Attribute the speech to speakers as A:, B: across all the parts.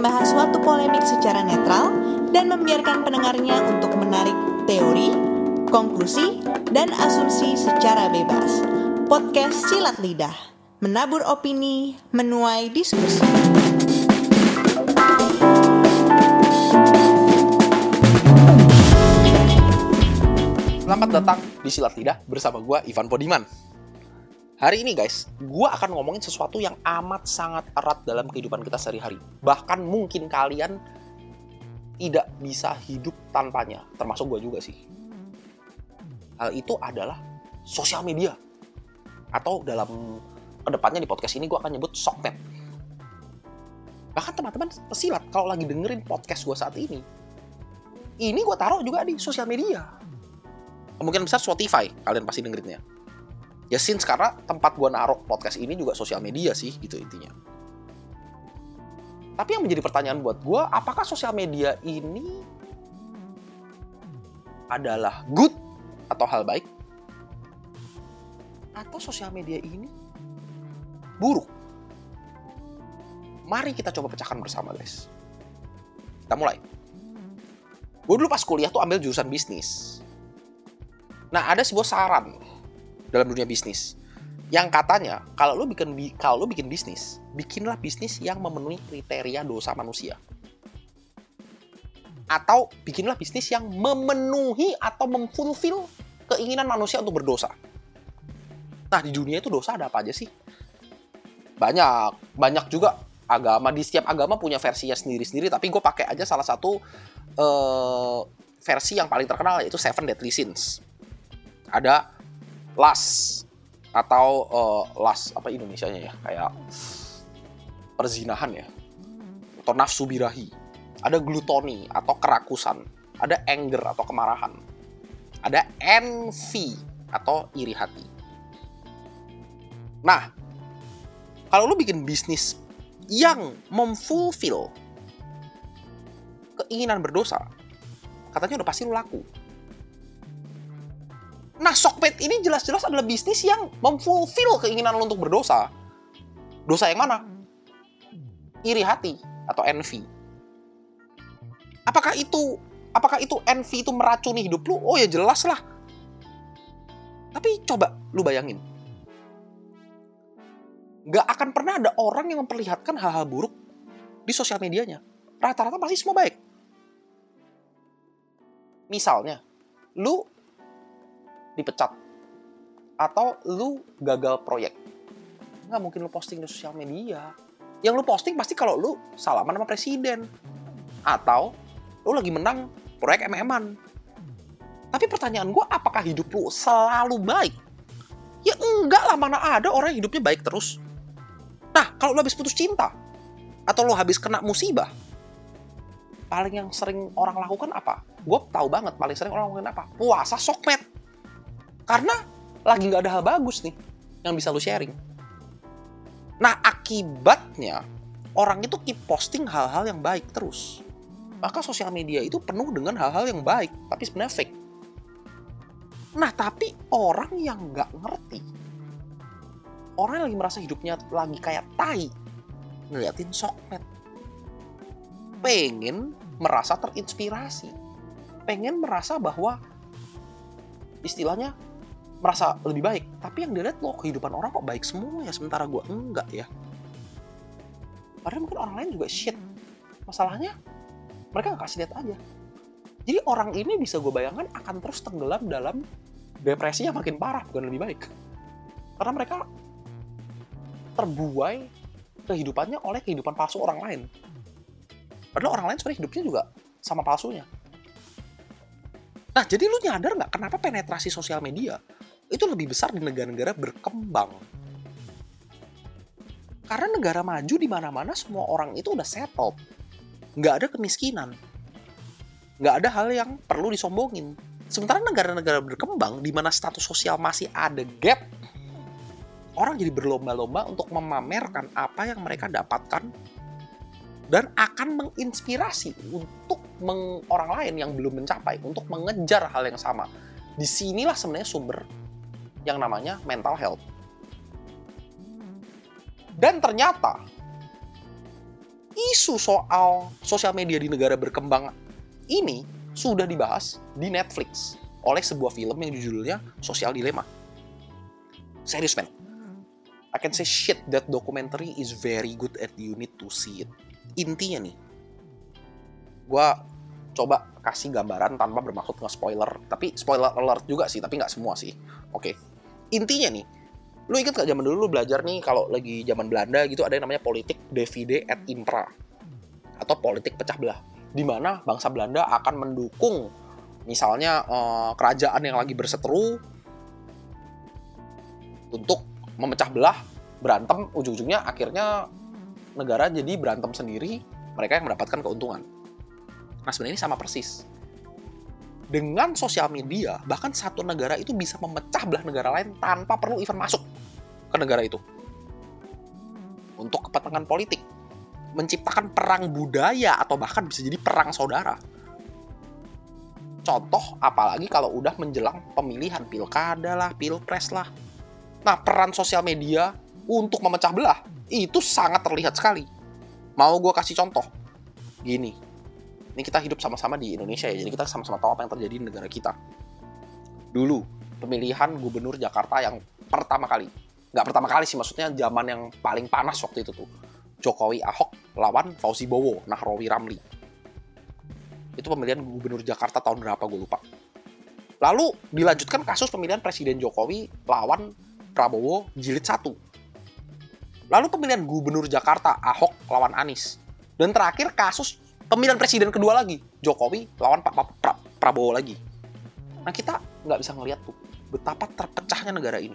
A: membahas suatu polemik secara netral dan membiarkan pendengarnya untuk menarik teori, konklusi, dan asumsi secara bebas. Podcast Silat Lidah, menabur opini, menuai diskusi.
B: Selamat datang di Silat Lidah bersama gue Ivan Podiman. Hari ini guys, gue akan ngomongin sesuatu yang amat sangat erat dalam kehidupan kita sehari-hari. Bahkan mungkin kalian tidak bisa hidup tanpanya, termasuk gue juga sih. Hal itu adalah sosial media. Atau dalam ke depannya di podcast ini gue akan nyebut sokmed. Bahkan teman-teman pesilat kalau lagi dengerin podcast gue saat ini, ini gue taruh juga di sosial media kemungkinan besar Spotify kalian pasti dengerinnya ya since karena tempat gua naruh podcast ini juga sosial media sih gitu intinya. Tapi yang menjadi pertanyaan buat gua apakah sosial media ini adalah good atau hal baik? Atau sosial media ini buruk? Mari kita coba pecahkan bersama guys. Kita mulai. Gue dulu pas kuliah tuh ambil jurusan bisnis. Nah, ada sebuah saran dalam dunia bisnis yang katanya kalau lu bikin kalau lu bikin bisnis, bikinlah bisnis yang memenuhi kriteria dosa manusia. Atau bikinlah bisnis yang memenuhi atau memfulfill keinginan manusia untuk berdosa. Nah, di dunia itu dosa ada apa aja sih? Banyak, banyak juga agama di setiap agama punya versinya sendiri-sendiri, tapi gue pakai aja salah satu uh, versi yang paling terkenal yaitu Seven Deadly Sins ada las. Atau uh, las apa Indonesianya ya? Kayak perzinahan ya. Atau nafsu birahi ada glutoni atau kerakusan. Ada anger atau kemarahan. Ada envy atau iri hati. Nah kalau lu bikin bisnis yang memfulfill keinginan berdosa katanya udah pasti lu laku Nah, Sokped ini jelas-jelas adalah bisnis yang memfulfill keinginan lo untuk berdosa. Dosa yang mana? Iri hati atau envy. Apakah itu apakah itu envy itu meracuni hidup lu? Oh ya jelas lah. Tapi coba lu bayangin. Gak akan pernah ada orang yang memperlihatkan hal-hal buruk di sosial medianya. Rata-rata pasti semua baik. Misalnya, lu dipecat. Atau lu gagal proyek. Nggak mungkin lu posting di sosial media. Yang lu posting pasti kalau lu salaman sama presiden. Atau lu lagi menang proyek MM-an tapi pertanyaan gue apakah hidup lu selalu baik? Ya enggak lah mana ada orang yang hidupnya baik terus. Nah kalau lu habis putus cinta atau lu habis kena musibah paling yang sering orang lakukan apa? Gue tahu banget paling sering orang lakukan apa? Puasa sokmed karena lagi nggak ada hal bagus nih yang bisa lu sharing. Nah, akibatnya orang itu keep posting hal-hal yang baik terus. Maka sosial media itu penuh dengan hal-hal yang baik, tapi sebenarnya fake. Nah, tapi orang yang nggak ngerti, orang yang lagi merasa hidupnya lagi kayak tai, ngeliatin sokmed. Pengen merasa terinspirasi. Pengen merasa bahwa istilahnya merasa lebih baik. Tapi yang dilihat loh kehidupan orang kok baik semua ya sementara gue enggak ya. Padahal mungkin orang lain juga shit. Masalahnya mereka nggak kasih lihat aja. Jadi orang ini bisa gue bayangkan akan terus tenggelam dalam depresi yang makin parah bukan lebih baik. Karena mereka terbuai kehidupannya oleh kehidupan palsu orang lain. Padahal orang lain sebenarnya hidupnya juga sama palsunya. Nah, jadi lu nyadar nggak kenapa penetrasi sosial media itu lebih besar di negara-negara berkembang. Karena negara maju di mana-mana semua orang itu udah settled. Nggak ada kemiskinan. Nggak ada hal yang perlu disombongin. Sementara negara-negara berkembang di mana status sosial masih ada gap, orang jadi berlomba-lomba untuk memamerkan apa yang mereka dapatkan dan akan menginspirasi untuk meng orang lain yang belum mencapai untuk mengejar hal yang sama. Di sinilah sebenarnya sumber yang namanya mental health. Dan ternyata isu soal sosial media di negara berkembang ini sudah dibahas di Netflix oleh sebuah film yang judulnya Social Dilemma. Serius, men. I can say shit that documentary is very good and you need to see it. Intinya nih, gue coba kasih gambaran tanpa bermaksud nge-spoiler. Tapi spoiler alert juga sih, tapi nggak semua sih. Oke. Intinya nih, lu inget gak zaman dulu lu belajar nih kalau lagi zaman Belanda gitu ada yang namanya politik divide et impera atau politik pecah belah di mana bangsa Belanda akan mendukung misalnya eh, kerajaan yang lagi berseteru untuk memecah belah berantem ujung-ujungnya akhirnya negara jadi berantem sendiri mereka yang mendapatkan keuntungan nah sebenarnya ini sama persis. Dengan sosial media bahkan satu negara itu bisa memecah belah negara lain tanpa perlu event masuk ke negara itu. Untuk kepentingan politik. Menciptakan perang budaya atau bahkan bisa jadi perang saudara. Contoh apalagi kalau udah menjelang pemilihan pilkada lah pilpres lah. Nah peran sosial media untuk memecah belah itu sangat terlihat sekali. Mau gue kasih contoh. Gini ini kita hidup sama-sama di Indonesia ya jadi kita sama-sama tahu apa yang terjadi di negara kita. Dulu pemilihan gubernur Jakarta yang pertama kali. Nggak pertama kali sih maksudnya zaman yang paling panas waktu itu tuh. Jokowi Ahok lawan Fauzi Bowo Nahrawi Ramli. Itu pemilihan gubernur Jakarta tahun berapa gue lupa. Lalu dilanjutkan kasus pemilihan Presiden Jokowi lawan Prabowo jilid 1 lalu pemilihan gubernur Jakarta Ahok lawan Anies. Dan terakhir kasus pemilihan presiden kedua lagi. Jokowi lawan Pak Pra- Pra- Prabowo lagi. Nah kita nggak bisa ngeliat tuh betapa terpecahnya negara ini.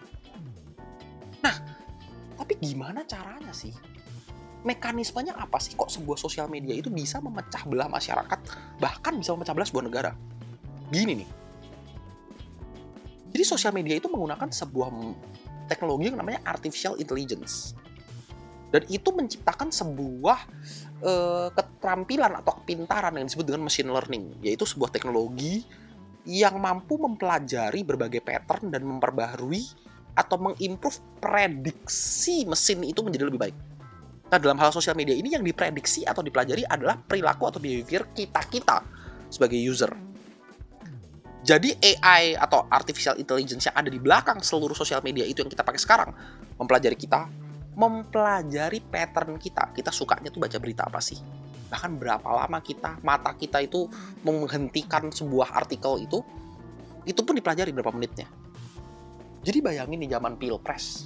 B: Nah tapi gimana caranya sih? Mekanismenya apa sih kok sebuah sosial media itu bisa memecah belah masyarakat bahkan bisa memecah belah sebuah negara? Gini nih. Jadi sosial media itu menggunakan sebuah teknologi yang namanya artificial intelligence dan itu menciptakan sebuah eh, keterampilan atau kepintaran yang disebut dengan machine learning yaitu sebuah teknologi yang mampu mempelajari berbagai pattern dan memperbaharui atau mengimprove prediksi mesin itu menjadi lebih baik. Nah, dalam hal sosial media ini yang diprediksi atau dipelajari adalah perilaku atau behavior kita-kita sebagai user. Jadi AI atau artificial intelligence yang ada di belakang seluruh sosial media itu yang kita pakai sekarang mempelajari kita, mempelajari pattern kita. Kita sukanya tuh baca berita apa sih? Bahkan berapa lama kita, mata kita itu menghentikan sebuah artikel itu, itu pun dipelajari berapa menitnya. Jadi bayangin di zaman pilpres,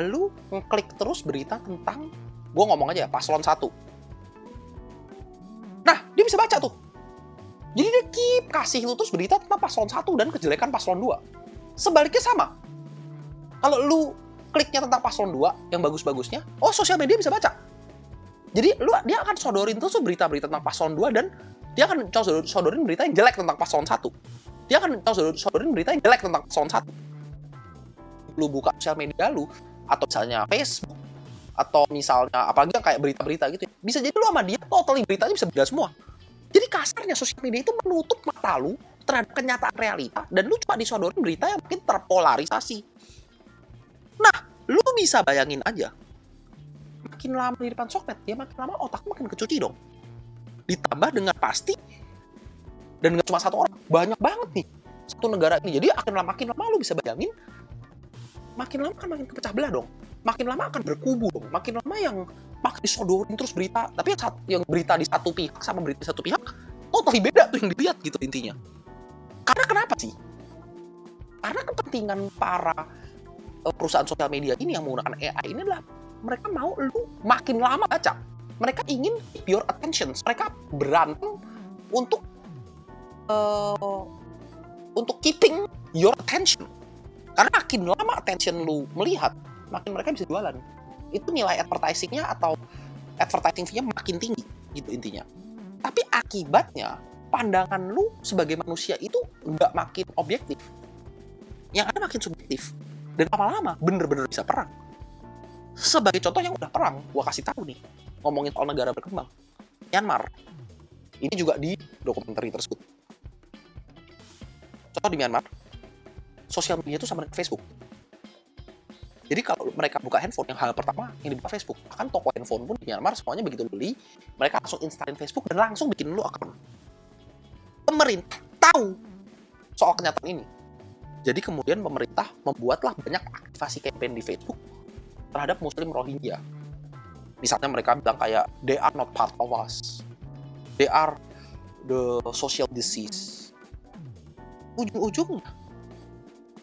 B: lu ngeklik terus berita tentang, gue ngomong aja ya, paslon satu. Nah, dia bisa baca tuh. Jadi dia keep kasih lu terus berita tentang paslon satu dan kejelekan paslon 2. Sebaliknya sama. Kalau lu kliknya tentang paslon 2 yang bagus-bagusnya, oh sosial media bisa baca. Jadi lu dia akan sodorin terus berita-berita tentang paslon 2 dan dia akan sodor- sodorin berita yang jelek tentang paslon 1. Dia akan sodor- sodorin berita yang jelek tentang paslon 1. Lu buka sosial media lu atau misalnya Facebook atau misalnya apalagi yang kayak berita-berita gitu bisa jadi lu sama dia totally beritanya bisa beda semua. Jadi kasarnya sosial media itu menutup mata lu terhadap kenyataan realita dan lu cuma disodorin berita yang mungkin terpolarisasi. Nah, lu bisa bayangin aja. Makin lama di depan sosmed, ya makin lama otak makin kecuci dong. Ditambah dengan pasti dan nggak cuma satu orang, banyak banget nih satu negara ini. Jadi akan lama makin lama lu bisa bayangin makin lama kan makin kepecah belah dong. Makin lama akan berkubu dong. Makin lama yang makin disodorin terus berita. Tapi yang, berita di satu pihak sama berita di satu pihak, totally beda tuh yang dilihat gitu intinya. Karena kenapa sih? Karena kepentingan para perusahaan sosial media ini yang menggunakan AI ini adalah mereka mau lu makin lama baca. Mereka ingin your attention. Mereka berantem untuk eh, untuk keeping your attention. Karena makin lama attention lu melihat, makin mereka bisa jualan. Itu nilai advertisingnya atau advertising fee-nya makin tinggi gitu intinya. Tapi akibatnya pandangan lu sebagai manusia itu nggak makin objektif. Yang ada makin subjektif. Dan lama-lama bener-bener bisa perang. Sebagai contoh yang udah perang, gua kasih tahu nih, ngomongin soal negara berkembang. Myanmar. Ini juga di dokumenter tersebut. Contoh di Myanmar, sosial media itu sama dengan Facebook. Jadi kalau mereka buka handphone, yang hal pertama yang dibuka Facebook. Bahkan toko handphone pun di Myanmar semuanya begitu beli, mereka langsung instalin Facebook dan langsung bikin lu akun. Pemerintah tahu soal kenyataan ini. Jadi kemudian pemerintah membuatlah banyak aktivasi campaign di Facebook terhadap Muslim Rohingya. Misalnya mereka bilang kayak, they are not part of us. They are the social disease. Ujung-ujungnya,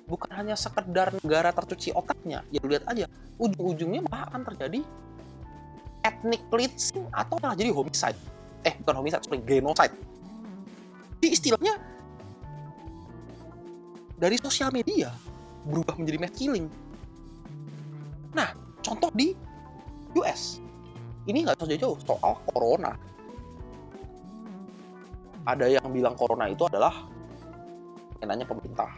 B: bukan hanya sekedar negara tercuci otaknya, ya lihat aja, ujung-ujungnya malah akan terjadi ethnic cleansing atau malah jadi homicide. Eh, bukan homicide, sorry, genocide. Jadi istilahnya dari sosial media berubah menjadi mass killing. Nah, contoh di US. Ini nggak jauh-jauh soal corona. Ada yang bilang corona itu adalah mainannya pemerintah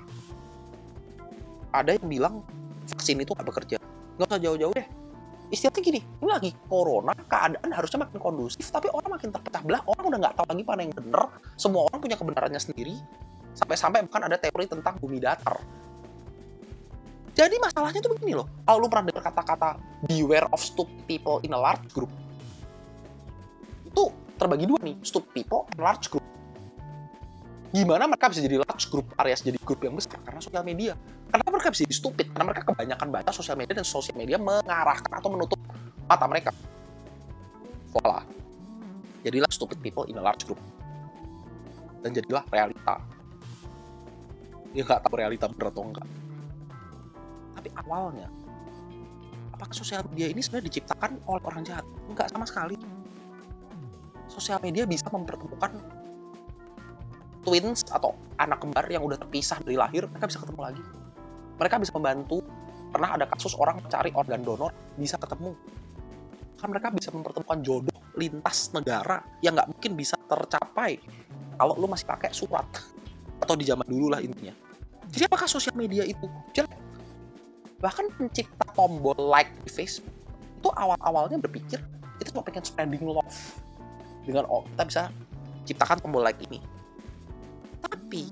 B: ada yang bilang vaksin itu nggak bekerja nggak usah jauh-jauh deh istilahnya gini ini lagi corona keadaan harusnya makin kondusif tapi orang makin terpecah belah orang udah nggak tahu lagi mana yang benar semua orang punya kebenarannya sendiri sampai-sampai bahkan ada teori tentang bumi datar. Jadi masalahnya tuh begini loh. Kalau lu pernah dengar kata-kata beware of stupid people in a large group. Itu terbagi dua nih stupid people and large group. Gimana mereka bisa jadi large group alias jadi grup yang besar? Karena sosial media. Karena mereka bisa jadi stupid? Karena mereka kebanyakan baca sosial media dan sosial media mengarahkan atau menutup mata mereka. Voila. Jadilah stupid people in a large group. Dan jadilah realita dia nggak tahu realita benar atau enggak. Tapi awalnya apakah sosial media ini sebenarnya diciptakan oleh orang jahat? Enggak sama sekali. Sosial media bisa mempertemukan twins atau anak kembar yang udah terpisah dari lahir mereka bisa ketemu lagi. Mereka bisa membantu pernah ada kasus orang mencari organ donor bisa ketemu. Kan mereka bisa mempertemukan jodoh lintas negara yang nggak mungkin bisa tercapai kalau lu masih pakai surat atau di zaman dulu lah intinya jadi apakah sosial media itu jelek bahkan pencipta tombol like di Facebook itu awal-awalnya berpikir itu cuma pengen spreading love dengan oh kita bisa ciptakan tombol like ini tapi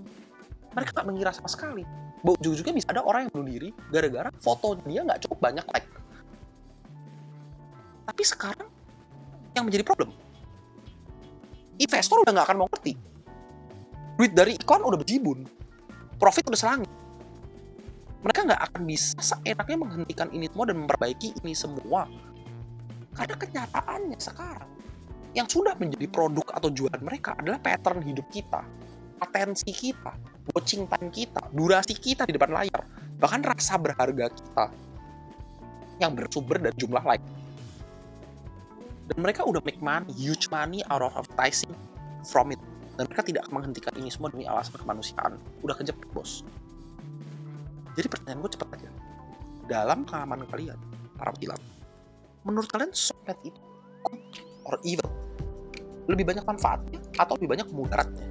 B: mereka nggak mengira sama sekali bahwa ujung-ujungnya bisa ada orang yang bunuh diri gara-gara foto dia nggak cukup banyak like. Tapi sekarang yang menjadi problem, investor udah nggak akan mau ngerti. Duit dari iklan udah berjibun, profit udah selangit. Mereka nggak akan bisa seenaknya menghentikan ini semua dan memperbaiki ini semua. Karena kenyataannya sekarang, yang sudah menjadi produk atau jualan mereka adalah pattern hidup kita atensi kita, watching time kita, durasi kita di depan layar, bahkan rasa berharga kita yang bersumber dari jumlah like. Dan mereka udah make money, huge money out of advertising from it. Dan mereka tidak menghentikan ini semua demi alasan kemanusiaan. Udah kejepit, bos. Jadi pertanyaan gue cepet aja. Dalam pengalaman kalian, para pilar, menurut kalian sosmed itu good or evil? Lebih banyak manfaatnya atau lebih banyak mudaratnya?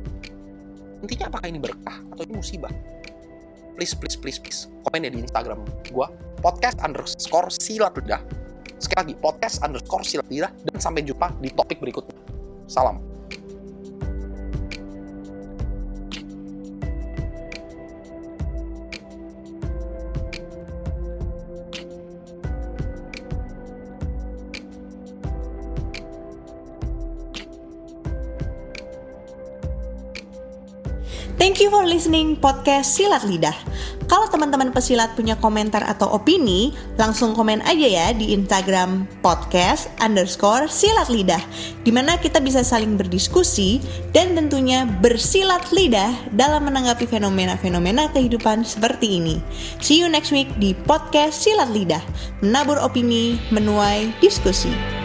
B: intinya apakah ini berkah atau ini musibah please please please please komen ya di Instagram gue podcast underscore silat lidah sekali lagi podcast underscore silat lidah dan sampai jumpa di topik berikutnya salam
A: Thank you for listening podcast Silat Lidah. Kalau teman-teman pesilat punya komentar atau opini, langsung komen aja ya di Instagram podcast underscore silat lidah, di mana kita bisa saling berdiskusi dan tentunya bersilat lidah dalam menanggapi fenomena-fenomena kehidupan seperti ini. See you next week di podcast Silat Lidah, menabur opini, menuai diskusi.